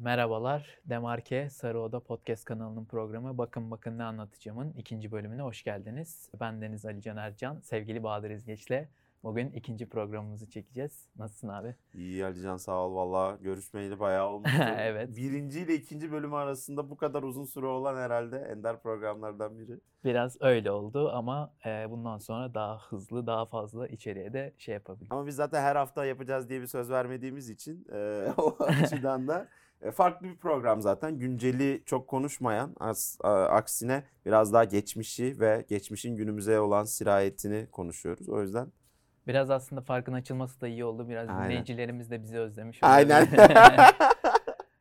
Merhabalar, Demarke Sarıoda Podcast kanalının programı Bakın Bakın Ne Anlatacağım'ın ikinci bölümüne hoş geldiniz. Ben Deniz Ali Can Ercan, sevgili Bahadır İzgeç'le bugün ikinci programımızı çekeceğiz. Nasılsın abi? İyi Alican sağ ol valla görüşmeyeli bayağı olmuştu. Evet. Birinci ile ikinci bölümü arasında bu kadar uzun süre olan herhalde ender programlardan biri. Biraz öyle oldu ama e, bundan sonra daha hızlı, daha fazla içeriye de şey yapabiliriz. Ama biz zaten her hafta yapacağız diye bir söz vermediğimiz için e, o açıdan da e, farklı bir program zaten. Günceli çok konuşmayan as- a- aksine biraz daha geçmişi ve geçmişin günümüze olan sirayetini konuşuyoruz. O yüzden Biraz aslında farkın açılması da iyi oldu. Biraz Aynen. dinleyicilerimiz de bizi özlemiş. aynen. olabilir.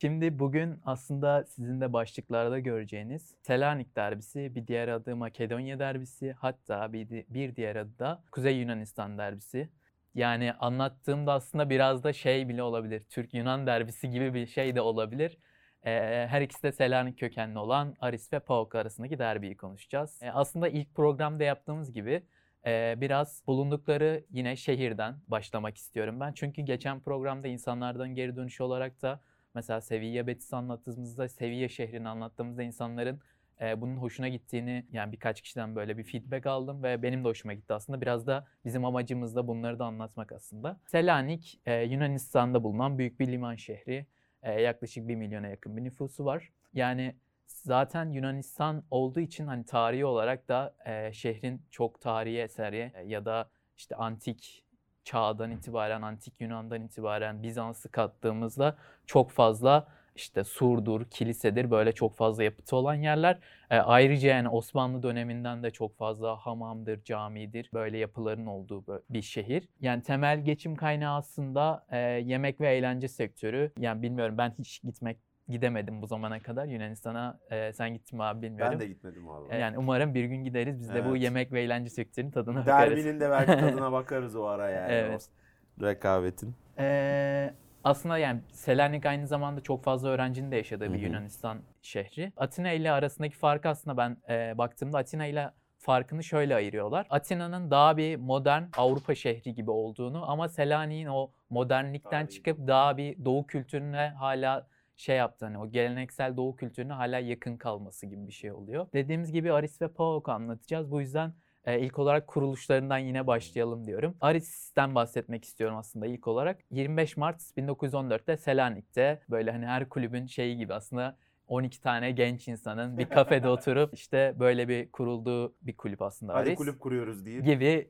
Şimdi bugün aslında sizin de başlıklarda göreceğiniz Selanik derbisi, bir diğer adı Makedonya derbisi, hatta bir, bir diğer adı da Kuzey Yunanistan derbisi. Yani anlattığımda aslında biraz da şey bile olabilir. Türk-Yunan derbisi gibi bir şey de olabilir. Her ikisi de Selanik kökenli olan Aris ve PAOK arasındaki derbiyi konuşacağız. Aslında ilk programda yaptığımız gibi biraz bulundukları yine şehirden başlamak istiyorum ben. Çünkü geçen programda insanlardan geri dönüş olarak da mesela Sevilla Betis anlattığımızda Sevilla şehrini anlattığımızda insanların e, bunun hoşuna gittiğini yani birkaç kişiden böyle bir feedback aldım ve benim de hoşuma gitti aslında. Biraz da bizim amacımız da bunları da anlatmak aslında. Selanik e, Yunanistan'da bulunan büyük bir liman şehri. E, yaklaşık 1 milyona yakın bir nüfusu var. Yani zaten Yunanistan olduğu için hani tarihi olarak da e, şehrin çok tarihi eseri e, ya da işte antik çağdan itibaren, antik Yunan'dan itibaren Bizans'ı kattığımızda çok fazla işte surdur, kilisedir böyle çok fazla yapıtı olan yerler. E, ayrıca yani Osmanlı döneminden de çok fazla hamamdır, camidir böyle yapıların olduğu bir şehir. Yani temel geçim kaynağı aslında e, yemek ve eğlence sektörü. Yani bilmiyorum ben hiç gitmek gidemedim bu zamana kadar Yunanistan'a. E, sen gittin mi abi bilmiyorum. ben de gitmedim abi. E, Yani umarım bir gün gideriz biz de bu yemek ve eğlence sektörünün tadına bakarız. Derbinin de belki tadına bakarız o ara yani. Evet. O rekabetin. Ee, aslında yani Selanik aynı zamanda çok fazla öğrencinin de yaşadığı bir. Yunanistan şehri. Atina ile arasındaki farkı aslında ben e, baktığımda Atina ile farkını şöyle ayırıyorlar. Atina'nın daha bir modern Avrupa şehri gibi olduğunu ama Selanik'in o modernlikten Tarihi. çıkıp daha bir doğu kültürüne hala şey yaptığını, o geleneksel doğu kültürüne hala yakın kalması gibi bir şey oluyor. Dediğimiz gibi Aris ve PAOK'u anlatacağız. Bu yüzden e, ilk olarak kuruluşlarından yine başlayalım diyorum. Aris'ten bahsetmek istiyorum aslında ilk olarak. 25 Mart 1914'te Selanik'te böyle hani her kulübün şeyi gibi aslında 12 tane genç insanın bir kafede oturup işte böyle bir kurulduğu bir kulüp aslında Hadi Aris kulüp kuruyoruz deyip. gibi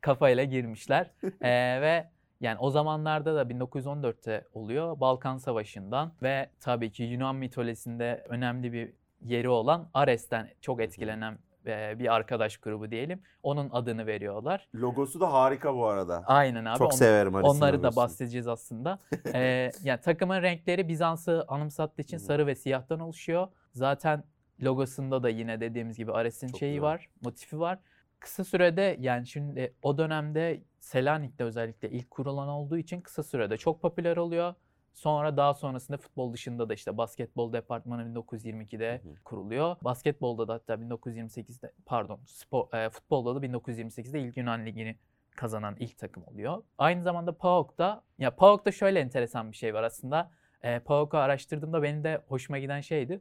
kafayla girmişler. Ee, ve yani o zamanlarda da 1914'te oluyor Balkan Savaşı'ndan ve tabii ki Yunan mitolojisinde önemli bir yeri olan Ares'ten çok etkilenen e, bir arkadaş grubu diyelim. Onun adını veriyorlar. Logosu da harika bu arada. Aynen abi. Çok severim Aris'in Onları da bahsedeceğiz aslında. Ee, yani takımın renkleri Bizans'ı anımsattığı için sarı ve siyahtan oluşuyor. Zaten logosunda da yine dediğimiz gibi Ares'in Çok şeyi güzel. var, motifi var. Kısa sürede yani şimdi o dönemde Selanik'te özellikle ilk kurulan olduğu için kısa sürede çok popüler oluyor. Sonra daha sonrasında futbol dışında da işte basketbol departmanı 1922'de Hı hı. kuruluyor. Basketbolda da hatta 1928'de pardon spor, e, futbolda da 1928'de ilk Yunan Ligi'ni kazanan ilk takım oluyor. Aynı zamanda PAOK'ta ya PAOK'ta şöyle enteresan bir şey var aslında. E, PAOK'u araştırdığımda benim de hoşuma giden şeydi.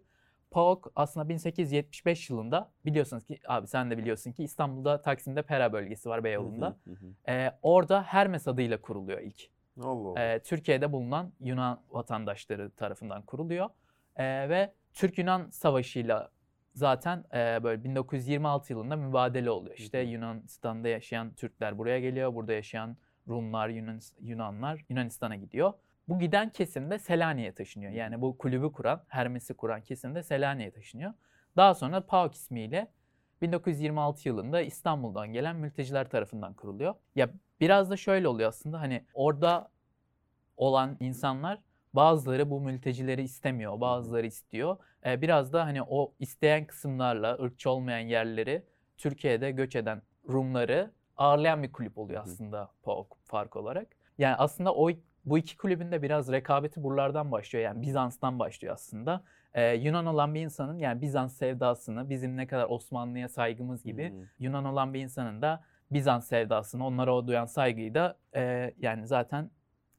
PAOK aslında 1875 yılında biliyorsunuz ki abi sen de biliyorsun ki İstanbul'da Taksim'de Pera bölgesi var Beyoğlu'nda. Hı hı, hı. E, orada Hermes adıyla kuruluyor ilk. Allah Allah. E, Türkiye'de bulunan Yunan vatandaşları tarafından kuruluyor. E, ve Türk-Yunan Savaşı'yla zaten e, böyle 1926 yılında mübadele oluyor. İşte. Yunanistan'da yaşayan Türkler buraya geliyor. Burada yaşayan Rumlar, Yunan, Yunanlar Yunanistan'a gidiyor. Bu giden kesim de Selanik'e taşınıyor. Yani bu kulübü kuran, Hermes'i kuran kesim de Selanik'e taşınıyor. Daha sonra PAOK ismiyle 1926 yılında İstanbul'dan gelen mülteciler tarafından kuruluyor. Ya biraz da şöyle oluyor aslında hani orada olan insanlar bazıları bu mültecileri istemiyor, bazıları istiyor. Ee, biraz da hani o isteyen kısımlarla ırkçı olmayan yerleri Türkiye'de göç eden Rumları ağırlayan bir kulüp oluyor aslında PAOK fark olarak. Yani aslında o bu iki kulübün de biraz rekabeti buralardan başlıyor. Yani Bizans'tan başlıyor aslında. Ee, Yunan olan bir insanın yani Bizans sevdasını bizim ne kadar Osmanlı'ya saygımız gibi Hı. Yunan olan bir insanın da Bizans sevdasını, onlara o duyan saygıyı da e, yani zaten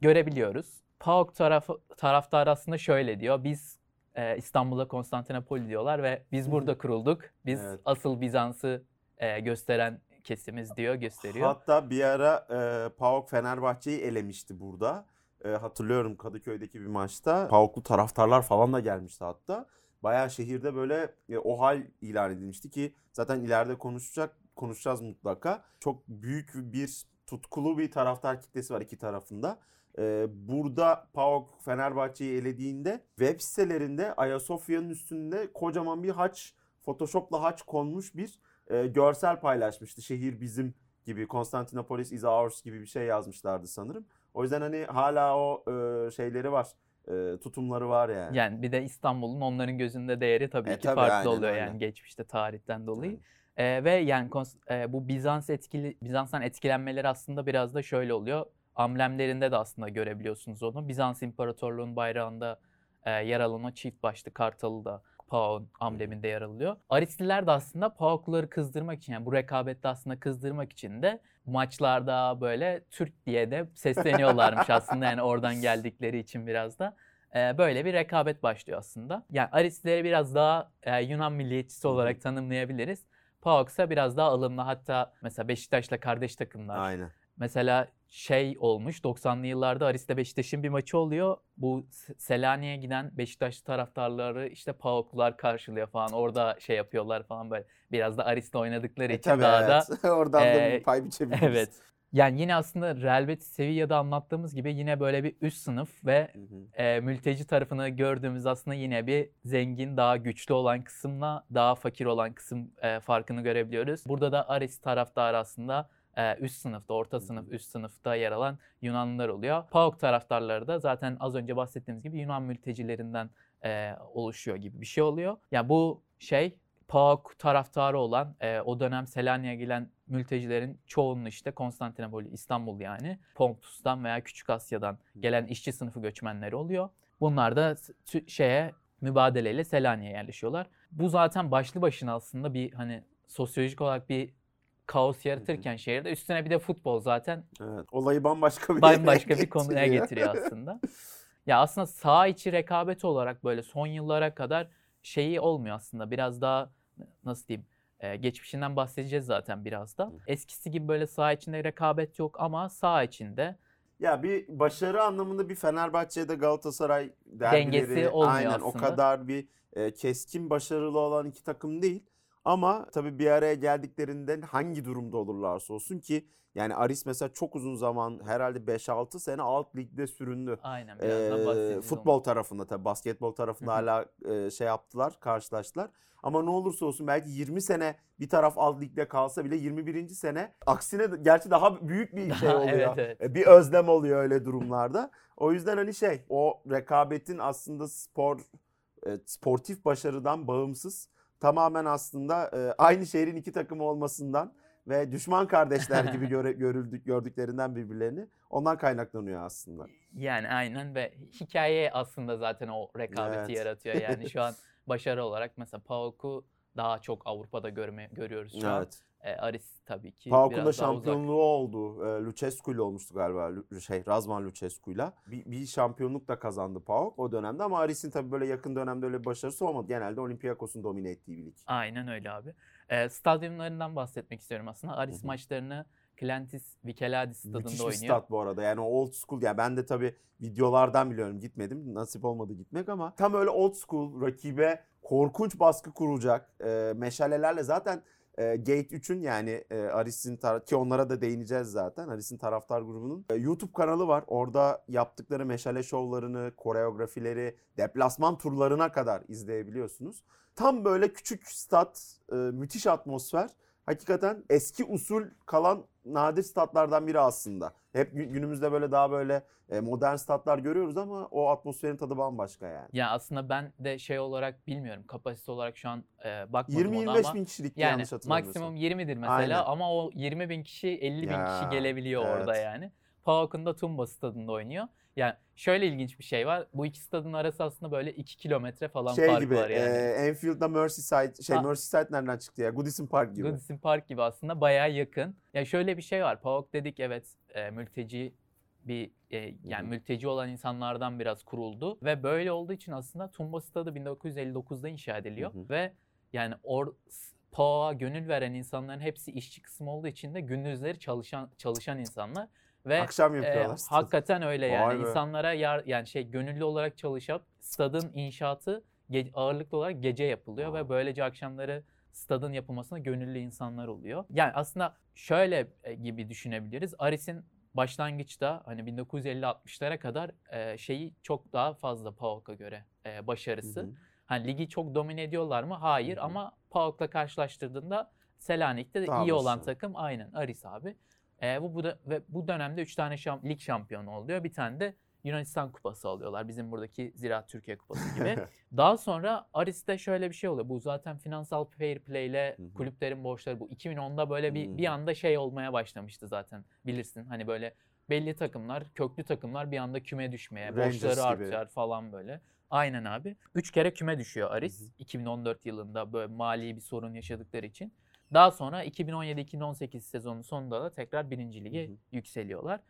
görebiliyoruz. PAOK tarafı, taraftarı aslında şöyle diyor. Biz e, İstanbul'a Konstantinopol diyorlar ve biz burada kurulduk. Biz Evet. asıl Bizans'ı e, gösteren kesimiz diyor, gösteriyor. Hatta bir ara e, PAOK Fenerbahçe'yi elemişti burada. E, hatırlıyorum Kadıköy'deki bir maçta. PAOK'lu taraftarlar falan da gelmişti hatta. Bayağı şehirde böyle e, o hal ilan edilmişti ki zaten ileride konuşacak konuşacağız mutlaka. Çok büyük bir tutkulu bir taraftar kitlesi var iki tarafında. E, burada PAOK Fenerbahçe'yi elediğinde web sitelerinde Ayasofya'nın üstünde kocaman bir haç, Photoshop'la haç konmuş bir e, görsel paylaşmıştı. Şehir bizim gibi Konstantinopolis is ours gibi bir şey yazmışlardı sanırım. O yüzden hani hala o e, şeyleri var. e, tutumları var yani. Yani bir de İstanbul'un onların gözünde değeri tabii E, ki tabii, farklı aynen oluyor öyle. yani geçmişte tarihten dolayı. Yani. Ee, ve yani e, bu Bizans etkili Bizans'tan etkilenmeleri aslında biraz da şöyle oluyor. Amblemlerinde de aslında görebiliyorsunuz onu. Bizans İmparatorluğu'nun bayrağında e, yer alan o çift başlı kartalı da Paon ambleminde yer alıyor. Aristliler de aslında Paokluları kızdırmak için yani bu rekabette aslında kızdırmak için de maçlarda böyle Türk diye de sesleniyorlarmış aslında yani oradan geldikleri için biraz da. E, böyle bir rekabet başlıyor aslında. Yani Aristlileri biraz daha e, Yunan milliyetçisi olarak tanımlayabiliriz. PAOK'sa biraz daha alımlı. Hatta mesela Beşiktaş'la kardeş takımlar. Aynen. Mesela şey olmuş 90'lı yıllarda Aris'te Beşiktaş'ın bir maçı oluyor. Bu Selanik'e giden Beşiktaş taraftarları işte PAOK'lular karşılıyor falan. Orada şey yapıyorlar falan böyle. Biraz da Aris'te oynadıkları E, için daha da evet. Oradan da e, bir pay biçebiliriz. evet. Yani yine aslında Real Betis Sevilla'da anlattığımız gibi yine böyle bir üst sınıf ve Hı hı. e, mülteci tarafını gördüğümüz aslında yine bir zengin, daha güçlü olan kısımla daha fakir olan kısım e, farkını görebiliyoruz. Burada da Aris taraftarı aslında e, üst sınıfta, orta sınıf, üst sınıfta yer alan Yunanlılar oluyor. PAOK taraftarları da zaten az önce bahsettiğimiz gibi Yunan mültecilerinden e, oluşuyor gibi bir şey oluyor. Yani bu şey PAOK taraftarı olan e, o dönem Selanik'e gelen mültecilerin çoğunun işte Konstantinopol, İstanbul yani Pontus'tan veya Küçük Asya'dan gelen işçi sınıfı göçmenleri oluyor. Bunlar da şeye mübadeleyle Selanik'e yerleşiyorlar. Bu zaten başlı başına aslında bir hani sosyolojik olarak bir kaos yaratırken şehirde üstüne bir de futbol zaten Evet. Olayı bambaşka bir bambaşka bir konuya getiriyor. aslında. Ya aslında sağ içi rekabet olarak böyle son yıllara kadar şeyi olmuyor aslında. Biraz daha nasıl diyeyim e, geçmişinden bahsedeceğiz zaten biraz da. Eskisi gibi böyle sağ içinde rekabet yok ama sağ içinde Ya bir başarı anlamında bir Fenerbahçe'de Galatasaray derbileri Dengesi olmuyor aynen o aslında. kadar bir e, keskin başarılı olan iki takım değil. Ama tabii bir araya geldiklerinde hangi durumda olurlarsa olsun ki yani Aris mesela çok uzun zaman herhalde 5-6 sene alt ligde süründü. aynen birazdan Ee, futbol ondan. tarafında tabii basketbol tarafında hala e, şey yaptılar, karşılaştılar. Ama ne olursa olsun belki 20 sene bir taraf alt ligde kalsa bile 21. sene aksine gerçi daha büyük bir şey oluyor. evet, evet. Bir özlem oluyor öyle durumlarda. O yüzden hani şey o rekabetin aslında spor e, sportif başarıdan bağımsız tamamen aslında e, aynı şehrin iki takımı olmasından ve düşman kardeşler gibi göre, görüldük gördüklerinden birbirlerini ondan kaynaklanıyor aslında. Yani aynen ve hikaye aslında zaten o rekabeti Evet. yaratıyor. Yani şu an başarı olarak mesela PAOK'u daha çok Avrupa'da görme, görüyoruz şu an. E, Aris tabii ki PAOK'un da daha uzak. şampiyonluğu oldu. E, Lucescu ile olmuştu galiba. Şey Razvan Lucescu'yla. Bir, bir şampiyonluk da kazandı PAOK o dönemde ama Aris'in tabii böyle yakın dönemde öyle bir başarısı olmadı. Genelde Olympiakos'un domine ettiği bir lig. Aynen öyle abi. E, stadyumlarından bahsetmek istiyorum aslında. Aris Hı hı. maçlarını Klantis Vikeladi stadında Müthiş bir oynuyor. stat bu arada. Yani old school yani ben de tabii videolardan biliyorum gitmedim. Nasip olmadı gitmek ama tam öyle old school rakibe korkunç baskı kurulacak e, meşalelerle zaten e, Gate 3'ün yani e, Aris'in ki onlara da değineceğiz zaten. Aris'in taraftar grubunun e, YouTube kanalı var. Orada yaptıkları meşale şovlarını, koreografileri, deplasman turlarına kadar izleyebiliyorsunuz. Tam böyle küçük stat, e, müthiş atmosfer. Hakikaten eski usul kalan nadir statlardan biri aslında. Hep gü- günümüzde böyle daha böyle e, modern statlar görüyoruz ama o atmosferin tadı bambaşka yani. Ya aslında ben de şey olarak bilmiyorum kapasite olarak şu an e, bakmadım ona 20-25 ama bin kişilik yani yanlış hatırlamıyorsam. maksimum 20'dir mesela Aynen. ama o 20 bin kişi 50 bin Ya, kişi gelebiliyor orada evet. yani. PAOK'un da Tumba stadında oynuyor. Yani şöyle ilginç bir şey var. Bu iki stadın arası aslında böyle 2 kilometre falan Şey fark gibi var yani. e, Enfield'da Merseyside şey Ha. Merseyside nereden çıktı ya? Goodison Park gibi. Goodison Park gibi aslında bayağı yakın. Ya şöyle bir şey var. PAOK dedik evet e, mülteci bir e, yani mülteci olan insanlardan biraz kuruldu ve böyle olduğu için aslında Tumba Stadı 1959'da inşa ediliyor Hı hı. ve yani or PAOK'a gönül veren insanların hepsi işçi kısmı olduğu için de gündüzleri çalışan çalışan insanlar ve Akşam e, yapıyorlar. stadı. hakikaten öyle Vay yani be. insanlara yar, yani şey gönüllü olarak çalışıp stadın inşaatı ge- ağırlıklı olarak gece yapılıyor ve Wow. böylece akşamları stadın yapılmasına gönüllü insanlar oluyor. Yani aslında şöyle e, gibi düşünebiliriz. Aris'in başlangıçta hani 1950-60'lara kadar e, şeyi çok daha fazla PAOK'a göre e, başarısı. Hı hı. Hani ligi çok domine ediyorlar mı? Hayır Hı hı. ama PAOK'la karşılaştırdığında Selanik'te de Daha iyi olan başarılı. takım aynen Aris abi. E, bu, bu da, ve bu dönemde 3 tane şam- lig şampiyonu oluyor. Bir tane de Yunanistan kupası alıyorlar. Bizim buradaki Ziraat Türkiye kupası gibi. Daha sonra Aris'te şöyle bir şey oluyor. Bu zaten finansal fair play ile kulüplerin borçları bu 2010'da böyle bir bir anda şey olmaya başlamıştı zaten. Bilirsin hani böyle belli takımlar, köklü takımlar bir anda küme düşmeye, Rangers borçları artar falan böyle. Aynen abi. Üç kere küme düşüyor Aris Hı hı. 2014 yılında böyle mali bir sorun yaşadıkları için. Daha sonra 2017-2018 sezonun sonunda da tekrar birinci lige Hı hı. yükseliyorlar.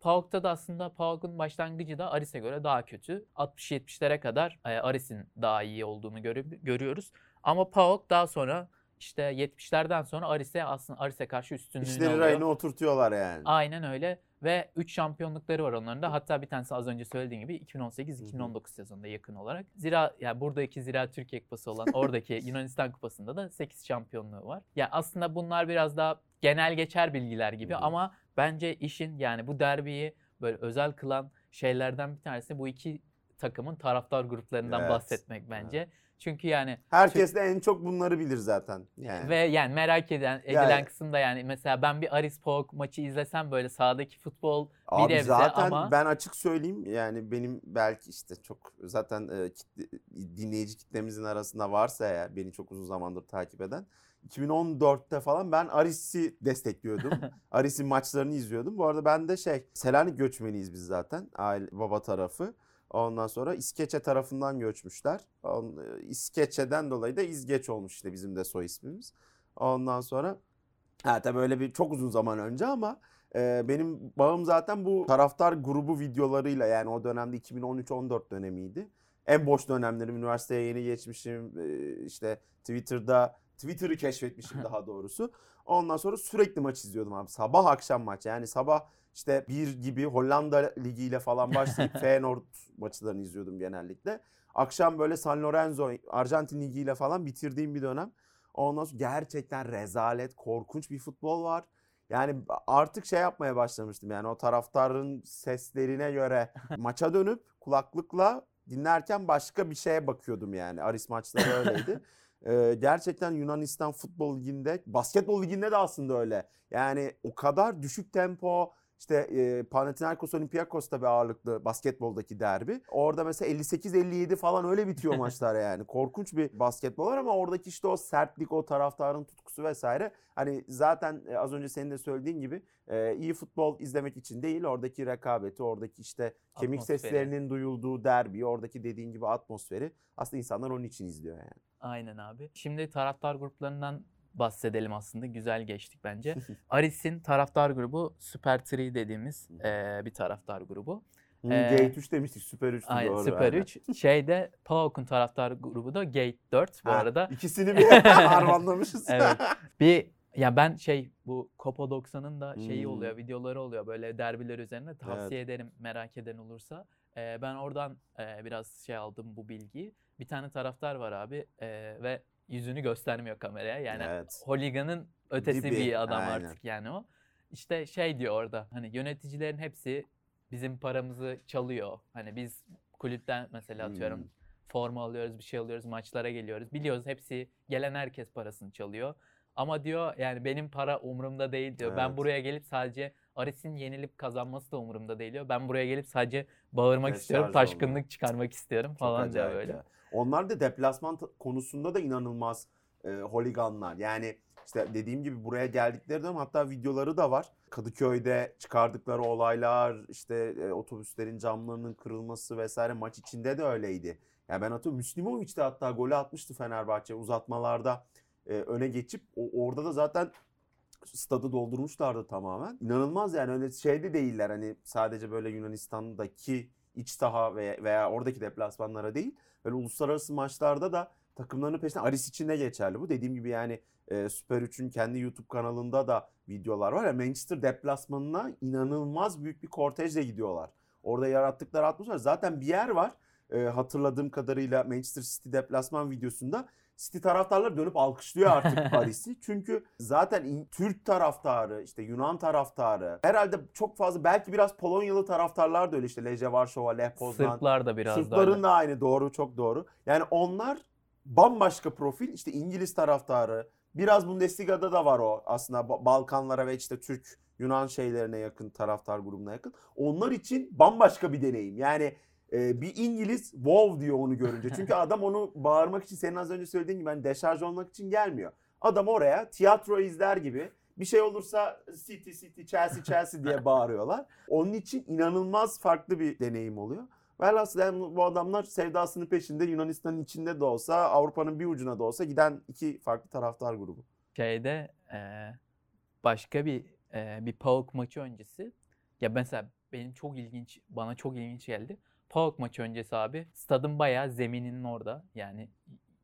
PAOK'ta da aslında PAOK'un başlangıcı da Aris'e göre daha kötü. 60-70'lere kadar e, Aris'in daha iyi olduğunu görü- görüyoruz. Ama PAOK daha sonra işte 70'lerden sonra Aris'e aslında Aris'e karşı üstünlüğünü İşleri alıyor. rayına oturtuyorlar yani. Aynen öyle ve 3 şampiyonlukları var onların da. Hatta bir tanesi az önce söylediğim gibi 2018-2019 sezonunda yakın olarak. Zira yani buradaki Zira Türkiye Kupası olan oradaki Yunanistan Kupası'nda da 8 şampiyonluğu var. Ya aslında bunlar biraz daha genel geçer bilgiler gibi ama bence işin yani bu derbiyi böyle özel kılan şeylerden bir tanesi bu iki takımın taraftar gruplarından Evet. bahsetmek bence. Çünkü yani Herkes de en çok bunları bilir zaten. Yani. ve yani merak eden edilen Yani- kısım da yani mesela ben bir Aris PAOK maçı izlesem böyle sahadaki futbol Abi nebze zaten ama- ben açık söyleyeyim yani benim belki işte çok zaten e, kitle- dinleyici kitlemizin arasında varsa eğer beni çok uzun zamandır takip eden 2014'te falan ben Aris'i destekliyordum. Aris'in maçlarını izliyordum. Bu arada ben de şey Selanik göçmeniyiz biz zaten aile baba tarafı. Ondan sonra İskeçe tarafından göçmüşler. E, İskeçe'den dolayı da İzgeç olmuş işte bizim de soy ismimiz. Ondan sonra ha tabii öyle bir çok uzun zaman önce ama e, benim bağım zaten bu taraftar grubu videolarıyla yani o dönemde 2013-14 dönemiydi. En boş dönemlerim üniversiteye yeni geçmişim e, işte Twitter'da Twitter'ı keşfetmişim daha doğrusu. Ondan sonra sürekli maç izliyordum abi. Sabah akşam maç yani sabah işte bir gibi Hollanda ligiyle falan başlayıp Feyenoord maçlarını izliyordum genellikle. Akşam böyle San Lorenzo Arjantin ligiyle falan bitirdiğim bir dönem. Ondan sonra gerçekten rezalet, korkunç bir futbol var. Yani artık şey yapmaya başlamıştım yani o taraftarın seslerine göre maça dönüp kulaklıkla dinlerken başka bir şeye bakıyordum yani. Aris maçları öyleydi. Ee, gerçekten Yunanistan futbol liginde, basketbol liginde de aslında öyle. Yani o kadar düşük tempo, işte e, Panathinaikos Olympiakos tabii ağırlıklı basketboldaki derbi. Orada mesela 58-57 falan öyle bitiyor maçlar yani. Korkunç bir basketbol var ama oradaki işte o sertlik, o taraftarın tutkusu vesaire. Hani zaten e, az önce senin de söylediğin gibi e, iyi futbol izlemek için değil, oradaki rekabeti, oradaki işte kemik Atmosferi. seslerinin duyulduğu derbi, oradaki dediğin gibi atmosferi aslında insanlar onun için izliyor yani. Aynen abi. Şimdi taraftar gruplarından bahsedelim aslında. Güzel geçtik bence. Aris'in taraftar grubu Super 3 dediğimiz eee, bir taraftar grubu. Ee, Gate 3 demiştik, Süper 3 Aynen doğru. Super aynen. 3. Şeyde PAOK'un taraftar grubu da Gate 4 bu Ha, arada. İkisini bir harmanlamışız. Evet. Bir ya ben şey bu Copa 90'ın da şeyi Hmm. oluyor, videoları oluyor böyle derbiler üzerine tavsiye ederim merak eden olursa. Ee, ben oradan e, biraz şey aldım bu bilgiyi. Bir tane taraftar var abi e, ve yüzünü göstermiyor kameraya. Yani evet. holiganın ötesi Dibi, bir adam aynen. artık yani o. İşte şey diyor orada hani yöneticilerin hepsi bizim paramızı çalıyor. Hani biz kulüpten mesela atıyorum Hmm. forma alıyoruz, bir şey alıyoruz, maçlara geliyoruz. Biliyoruz hepsi gelen herkes parasını çalıyor. Ama diyor yani benim para umurumda değil diyor. Ben Evet. buraya gelip sadece Aris'in yenilip kazanması da umurumda değil diyor. Ben buraya gelip sadece bağırmak Deşarj istiyorum, taşkınlık çıkarmak istiyorum falan diyor böyle. ya. Onlar da deplasman konusunda da inanılmaz e, holiganlar. Yani işte dediğim gibi buraya geldikleri dönem hatta videoları da var. Kadıköy'de çıkardıkları olaylar, işte e, otobüslerin camlarının kırılması vesaire maç içinde de öyleydi. Ya ben hatırlıyorum Müslimovic de hatta golü atmıştı Fenerbahçe uzatmalarda e, öne geçip o, orada da zaten stadı doldurmuşlardı tamamen. İnanılmaz yani öyle şeyde değiller hani sadece böyle Yunanistan'daki iç saha veya, veya oradaki deplasmanlara değil. Böyle uluslararası maçlarda da takımlarının peşinde Aris için de geçerli bu. Dediğim gibi yani e, Süper 3'ün kendi YouTube kanalında da videolar var ya Manchester deplasmanına inanılmaz büyük bir kortejle gidiyorlar. Orada yarattıkları atmosfer. Zaten bir yer var e, hatırladığım kadarıyla Manchester City deplasman videosunda City taraftarları dönüp alkışlıyor artık Paris'i. Çünkü zaten Türk taraftarı, işte Yunan taraftarı, herhalde çok fazla belki biraz Polonyalı taraftarlar da öyle işte Lejje Varşova, Lech Poznan. Sırplar da biraz Sırpların da aynı doğru çok doğru. Yani onlar bambaşka profil işte İngiliz taraftarı, biraz Bundesliga'da da var o aslında Balkanlara ve işte Türk Yunan şeylerine yakın taraftar grubuna yakın. Onlar için bambaşka bir deneyim. Yani e, bir İngiliz wow diyor onu görünce. Çünkü adam onu bağırmak için senin az önce söylediğin gibi hani deşarj olmak için gelmiyor. Adam oraya tiyatro izler gibi bir şey olursa City City Chelsea Chelsea diye bağırıyorlar. Onun için inanılmaz farklı bir deneyim oluyor. Velhasıl yani bu adamlar sevdasının peşinde Yunanistan'ın içinde de olsa Avrupa'nın bir ucuna da olsa giden iki farklı taraftar grubu. Şeyde e, başka bir e, bir PAOK maçı öncesi ya mesela benim çok ilginç bana çok ilginç geldi. PAOK maçı öncesi abi stadın bayağı zemininin orada yani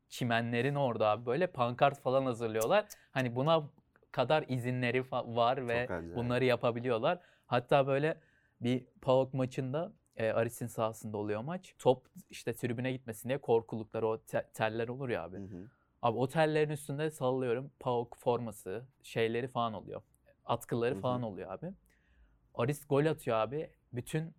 çimenlerin orada abi böyle pankart falan hazırlıyorlar. Hani buna kadar izinleri var ve bunları yapabiliyorlar. Hatta böyle bir PAOK maçında e, Aris'in sahasında oluyor maç. Top işte tribüne gitmesin diye korkulukları o te- teller olur ya abi. Hı hı. Abi o tellerin üstünde sallıyorum PAOK forması şeyleri falan oluyor. Atkıları hı hı. falan oluyor abi. Aris gol atıyor abi. Bütün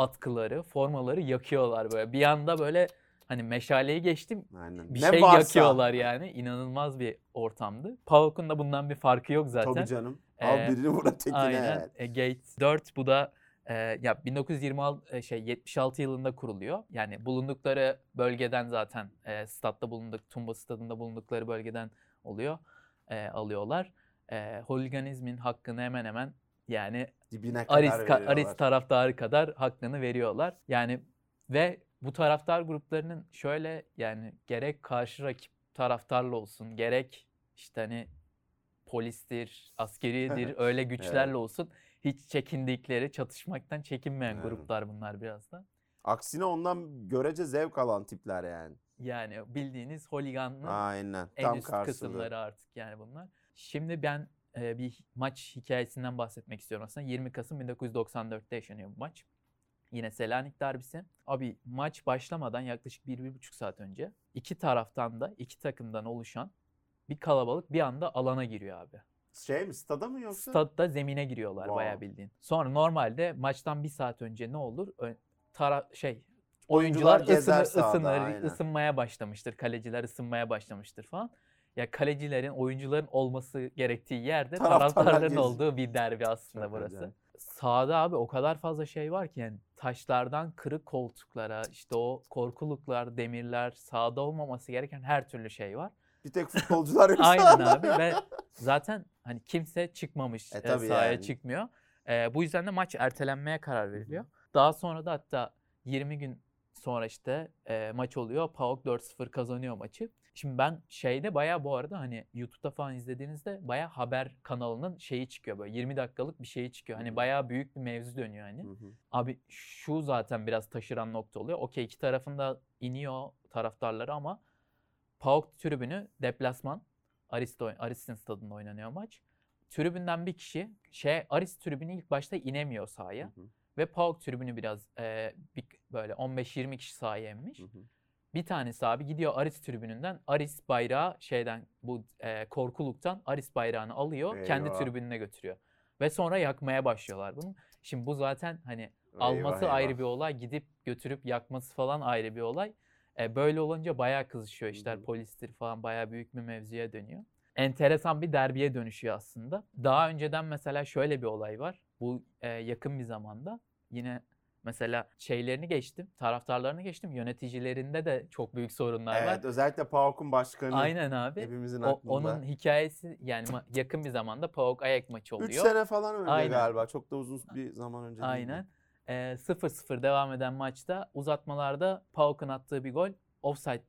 atkıları, formaları yakıyorlar böyle. Bir anda böyle hani meşaleyi geçtim. Aynen. Bir ne şey varsa. yakıyorlar yani. İnanılmaz bir ortamdı. PAOK'un da bundan bir farkı yok zaten. Tabii canım. Al ee, birini vur tekine. Aynen. E, Gate 4 bu da e, ya 1926 e, şey 76 yılında kuruluyor. Yani bulundukları bölgeden zaten e, statta bulunduk, Tumba stadında bulundukları bölgeden oluyor. E, alıyorlar. E, holiganizmin hakkını hemen hemen yani dibine kadar Aris, veriyorlar. Aris taraftarı kadar hakkını veriyorlar. Yani ve bu taraftar gruplarının şöyle yani gerek karşı rakip taraftarla olsun gerek işte hani polistir, askeridir öyle güçlerle evet. olsun hiç çekindikleri, çatışmaktan çekinmeyen evet. gruplar bunlar biraz da. Aksine ondan görece zevk alan tipler yani. Yani bildiğiniz holiganlığın Aynen. en Tam üst karşılığı. kısımları artık yani bunlar. Şimdi ben e, bir maç hikayesinden bahsetmek istiyorum aslında. 20 Kasım 1994'te yaşanıyor bu maç. Yine Selanik derbisi. Abi maç başlamadan yaklaşık 1-1,5 saat önce iki taraftan da iki takımdan oluşan bir kalabalık bir anda alana giriyor abi. Şey mi stada mı yoksa? Stadda zemine giriyorlar wow. bayağı bildiğin. Sonra normalde maçtan bir saat önce ne olur? Tara şey oyuncular, oyuncular ısınır, ısınır, ısınmaya başlamıştır. Kaleciler ısınmaya başlamıştır falan ya kalecilerin, oyuncuların olması gerektiği yerde taraftarların olduğu bir derbi aslında Çok burası. Acayip. Sağda abi o kadar fazla şey var ki yani taşlardan kırık koltuklara, işte o korkuluklar, demirler, sağda olmaması gereken her türlü şey var. Bir tek futbolcular yok Aynen abi ve zaten hani kimse çıkmamış e, e sahaya yani. çıkmıyor. E, bu yüzden de maç ertelenmeye karar veriliyor. Daha sonra da hatta 20 gün sonra işte e, maç oluyor. PAOK 4-0 kazanıyor maçı. Şimdi ben şeyde baya bu arada hani YouTube'da falan izlediğinizde baya haber kanalının şeyi çıkıyor böyle 20 dakikalık bir şeyi çıkıyor. Hani baya büyük bir mevzu dönüyor hani. Hı hı. Abi şu zaten biraz taşıran nokta oluyor. Okey iki tarafında iniyor taraftarları ama PAOK tribünü deplasman. Aristo, Aris'in stadında oynanıyor maç. Tribünden bir kişi şey Aris tribünü ilk başta inemiyor sahaya. Hı hı. Ve PAOK tribünü biraz e, bir, böyle 15-20 kişi sahaya inmiş. Hı hı. Bir tanesi abi gidiyor Aris tribününden Aris bayrağı şeyden bu e, korkuluktan Aris bayrağını alıyor Eyvah. kendi tribününe götürüyor. Ve sonra yakmaya başlıyorlar bunu. Şimdi bu zaten hani eyvah, alması eyvah. ayrı bir olay gidip götürüp yakması falan ayrı bir olay. E, böyle olunca bayağı kızışıyor işler Hı-hı. polistir falan bayağı büyük bir mevzuya dönüyor. Enteresan bir derbiye dönüşüyor aslında. Daha önceden mesela şöyle bir olay var. Bu e, yakın bir zamanda yine Mesela şeylerini geçtim, taraftarlarını geçtim. Yöneticilerinde de çok büyük sorunlar evet, var. Evet, özellikle PAOK'un başkanı. Aynen abi. Hepimizin aklında. O, onun hikayesi yani yakın bir zamanda PAOK ayak maçı oluyor. 3 sene falan önce Aynen. galiba. Çok da uzun bir zaman önce değil. Aynen. Ee, 0-0 devam eden maçta uzatmalarda PAOK'un attığı bir gol offside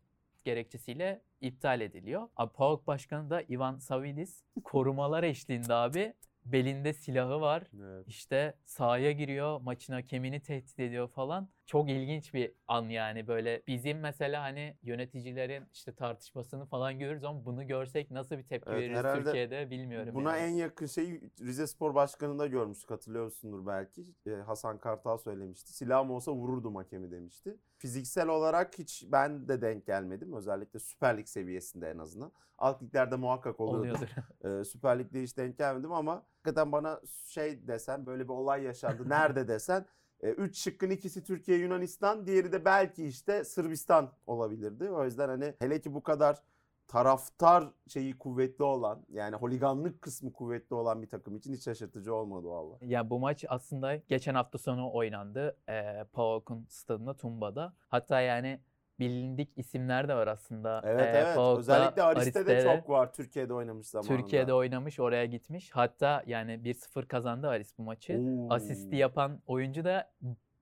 gerekçesiyle iptal ediliyor. Abi PAOK Başkanı da Ivan Savidis korumalar eşliğinde abi belinde silahı var. Evet. İşte sahaya giriyor, maçın hakemini tehdit ediyor falan. Çok ilginç bir an yani böyle bizim mesela hani yöneticilerin işte tartışmasını falan görürüz ama bunu görsek nasıl bir tepki Evet, veririz Türkiye'de bilmiyorum. Buna yani. en yakın şey Rize Spor Başkanı'nda görmüştük hatırlıyorsundur belki. Ee, Hasan Kartal söylemişti. Silahım olsa vururdum hakemi demişti. Fiziksel olarak hiç ben de denk gelmedim. Özellikle Süper Lig seviyesinde en azından. Alt liglerde muhakkak oluyordu. oluyordur. Ee, Süper Lig'de hiç denk gelmedim ama hakikaten bana şey desen böyle bir olay yaşandı. Nerede desen 3 şıkkın ikisi Türkiye Yunanistan diğeri de belki işte Sırbistan olabilirdi. O yüzden hani hele ki bu kadar taraftar şeyi kuvvetli olan yani holiganlık kısmı kuvvetli olan bir takım için hiç şaşırtıcı olmadı valla. Ya bu maç aslında geçen hafta sonu oynandı. Ee, PAOK'un stadında Tumba'da. Hatta yani bilindik isimler de var aslında. Evet Ee, evet PAOK'ta, özellikle Aris'te de çok var Türkiye'de oynamış zamanında. Türkiye'de oynamış, oraya gitmiş. Hatta yani 1-0 kazandı Aris bu maçı. Oo. Asisti yapan oyuncu da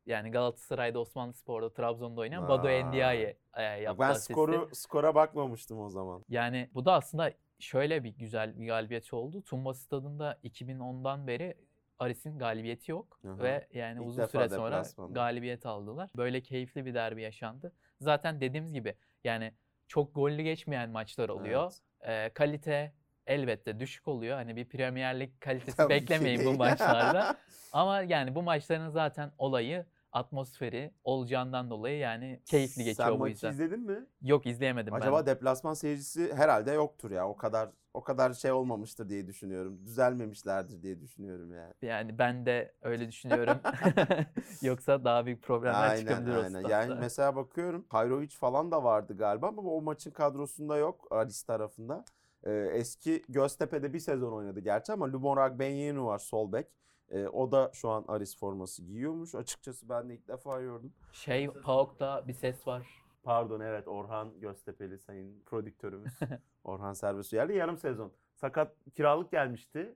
yani Galatasaray'da, Osmanlıspor'da, Trabzon'da oynayan Vay. Badu Endiaye e, yaptı ben asisti. skoru skora bakmamıştım o zaman. Yani bu da aslında şöyle bir güzel bir galibiyet oldu. Tumba Stadı'nda 2010'dan beri Aris'in galibiyeti yok Aha. ve yani İlk uzun süre sonra deplasmanda. galibiyet aldılar. Böyle keyifli bir derbi yaşandı. Zaten dediğimiz gibi yani çok gollü geçmeyen maçlar oluyor. Evet. Ee, kalite elbette düşük oluyor. Hani bir Premier Lig kalitesi Tabii beklemeyin bu maçlarda. Ama yani bu maçların zaten olayı atmosferi olacağından dolayı yani keyifli geçiyor Sen bu maçı yüzden. izledin mi? Yok izleyemedim Acaba ben. deplasman seyircisi herhalde yoktur ya. O kadar o kadar şey olmamıştır diye düşünüyorum. Düzelmemişlerdir diye düşünüyorum yani. Yani ben de öyle düşünüyorum. Yoksa daha büyük problemler Aynen çıkabilir o aynen. statta. Yani mesela bakıyorum Hayrovic falan da vardı galiba ama o maçın kadrosunda yok Aris tarafında. Ee, eski Göztepe'de bir sezon oynadı gerçi ama Luborak Benyenu var sol bek. Ee, o da şu an Aris forması giyiyormuş. Açıkçası ben de ilk defa gördüm. Şey PAOK'ta bir ses var. Pardon evet Orhan Göztepe'li sayın prodüktörümüz. Orhan Serbest yerli yarım sezon. Sakat kiralık gelmişti.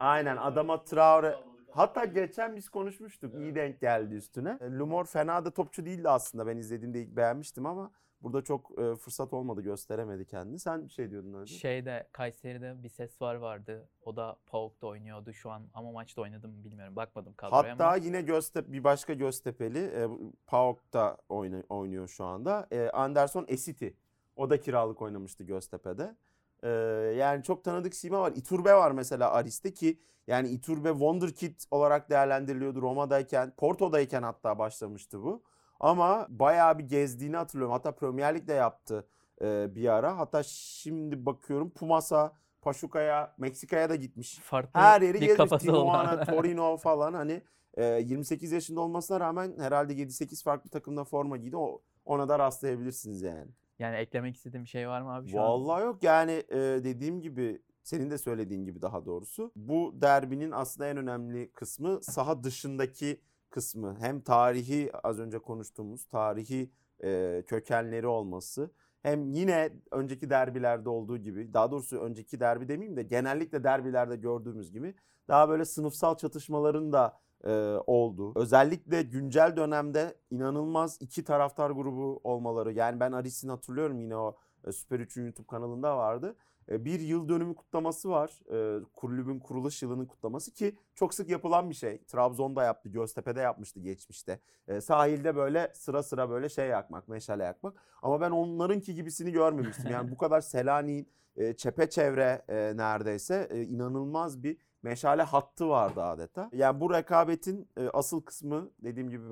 Aynen Adama Traore. Hatta geçen biz konuşmuştuk. iyi denk geldi üstüne. E, Lumor fena da topçu değildi aslında. Ben izlediğimde ilk beğenmiştim ama burada çok e, fırsat olmadı. Gösteremedi kendini. Sen bir şey diyordun öyle. Şeyde Kayseri'de bir ses var vardı. O da PAOK'ta oynuyordu şu an ama maçta oynadı mı bilmiyorum. Bakmadım kadroya Hatta ama. yine Göztepe bir başka Göztepe'li e, PAOK'ta oyna, oynuyor şu anda. E, Anderson Esiti. O da kiralık oynamıştı Göztepe'de. E, yani çok tanıdık sima var. Iturbe var mesela Aris'te ki yani Iturbe Wonderkid olarak değerlendiriliyordu Roma'dayken. Porto'dayken hatta başlamıştı bu. Ama bayağı bir gezdiğini hatırlıyorum. Hatta Premier Lig'de yaptı e, bir ara. Hatta şimdi bakıyorum Pumas'a, Paşuka'ya, Meksika'ya da gitmiş. Farklı Her yeri gezmiş. Tijuana. Torino falan hani e, 28 yaşında olmasına rağmen herhalde 7-8 farklı takımda forma giydi. O, ona da rastlayabilirsiniz yani. Yani eklemek istediğim bir şey var mı abi şu an? Vallahi yok yani e, dediğim gibi senin de söylediğin gibi daha doğrusu. Bu derbinin aslında en önemli kısmı saha dışındaki kısmı. Hem tarihi az önce konuştuğumuz tarihi e, kökenleri olması. Hem yine önceki derbilerde olduğu gibi daha doğrusu önceki derbi demeyeyim de genellikle derbilerde gördüğümüz gibi daha böyle sınıfsal çatışmaların da e, oldu. Özellikle güncel dönemde inanılmaz iki taraftar grubu olmaları. Yani ben Aris'in hatırlıyorum yine o e, Süper 3'ün YouTube kanalında vardı. E, bir yıl dönümü kutlaması var. E, kulübün kuruluş yılının kutlaması ki çok sık yapılan bir şey. Trabzon'da yaptı, Göztepe'de yapmıştı geçmişte. E, sahilde böyle sıra sıra böyle şey yakmak, meşale yakmak. Ama ben onlarınki gibisini görmemiştim. Yani bu kadar Selanik'in çepeçevre neredeyse inanılmaz bir meşale hattı vardı adeta. Yani bu rekabetin asıl kısmı dediğim gibi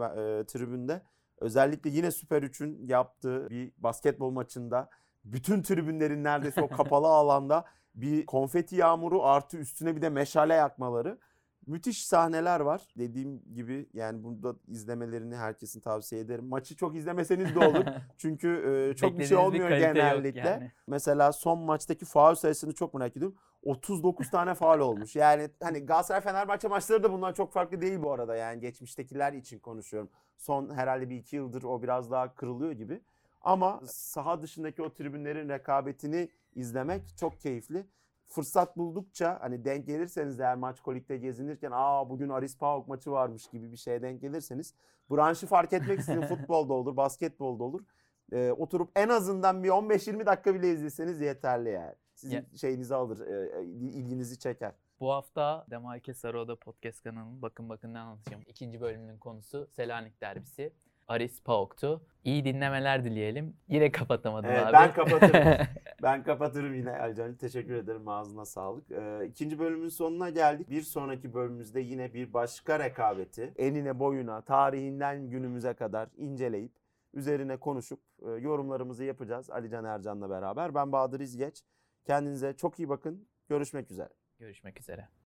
tribünde özellikle yine Süper 3'ün yaptığı bir basketbol maçında bütün tribünlerin neredeyse o kapalı alanda bir konfeti yağmuru artı üstüne bir de meşale yakmaları. Müthiş sahneler var. Dediğim gibi yani burada izlemelerini herkesin tavsiye ederim. Maçı çok izlemeseniz de olur. Çünkü e, çok bir şey olmuyor yok genellikle. yani. Mesela son maçtaki faul sayısını çok merak ediyorum. 39 tane faul olmuş. Yani hani Galatasaray Fenerbahçe maçları da bundan çok farklı değil bu arada. Yani geçmiştekiler için konuşuyorum. Son herhalde bir iki yıldır o biraz daha kırılıyor gibi. Ama saha dışındaki o tribünlerin rekabetini izlemek çok keyifli. Fırsat buldukça hani denk gelirseniz eğer maç kolikte gezinirken aa bugün Aris Pauk maçı varmış gibi bir şeye denk gelirseniz branşı fark etmek sizin futbolda olur, basketbolda olur. e, oturup en azından bir 15-20 dakika bile izleseniz yeterli yani. Sizin Ya- şeyinizi alır, e, ilginizi çeker. Bu hafta Demarke Sarıoda Podcast kanalının Bakın Bakın ne anlatacağım. İkinci bölümünün konusu Selanik derbisi. Aris Pauk'tu. İyi dinlemeler dileyelim. Yine kapatamadım Evet, abi. ben kapatırım. Ben kapatırım yine Alican. Teşekkür ederim. Ağzına sağlık. Ee, ikinci bölümün sonuna geldik. Bir sonraki bölümümüzde yine bir başka rekabeti enine boyuna, tarihinden günümüze kadar inceleyip üzerine konuşup e, yorumlarımızı yapacağız Alican Ercan'la beraber. Ben Bahadır İzgeç. Kendinize çok iyi bakın. Görüşmek üzere. Görüşmek üzere.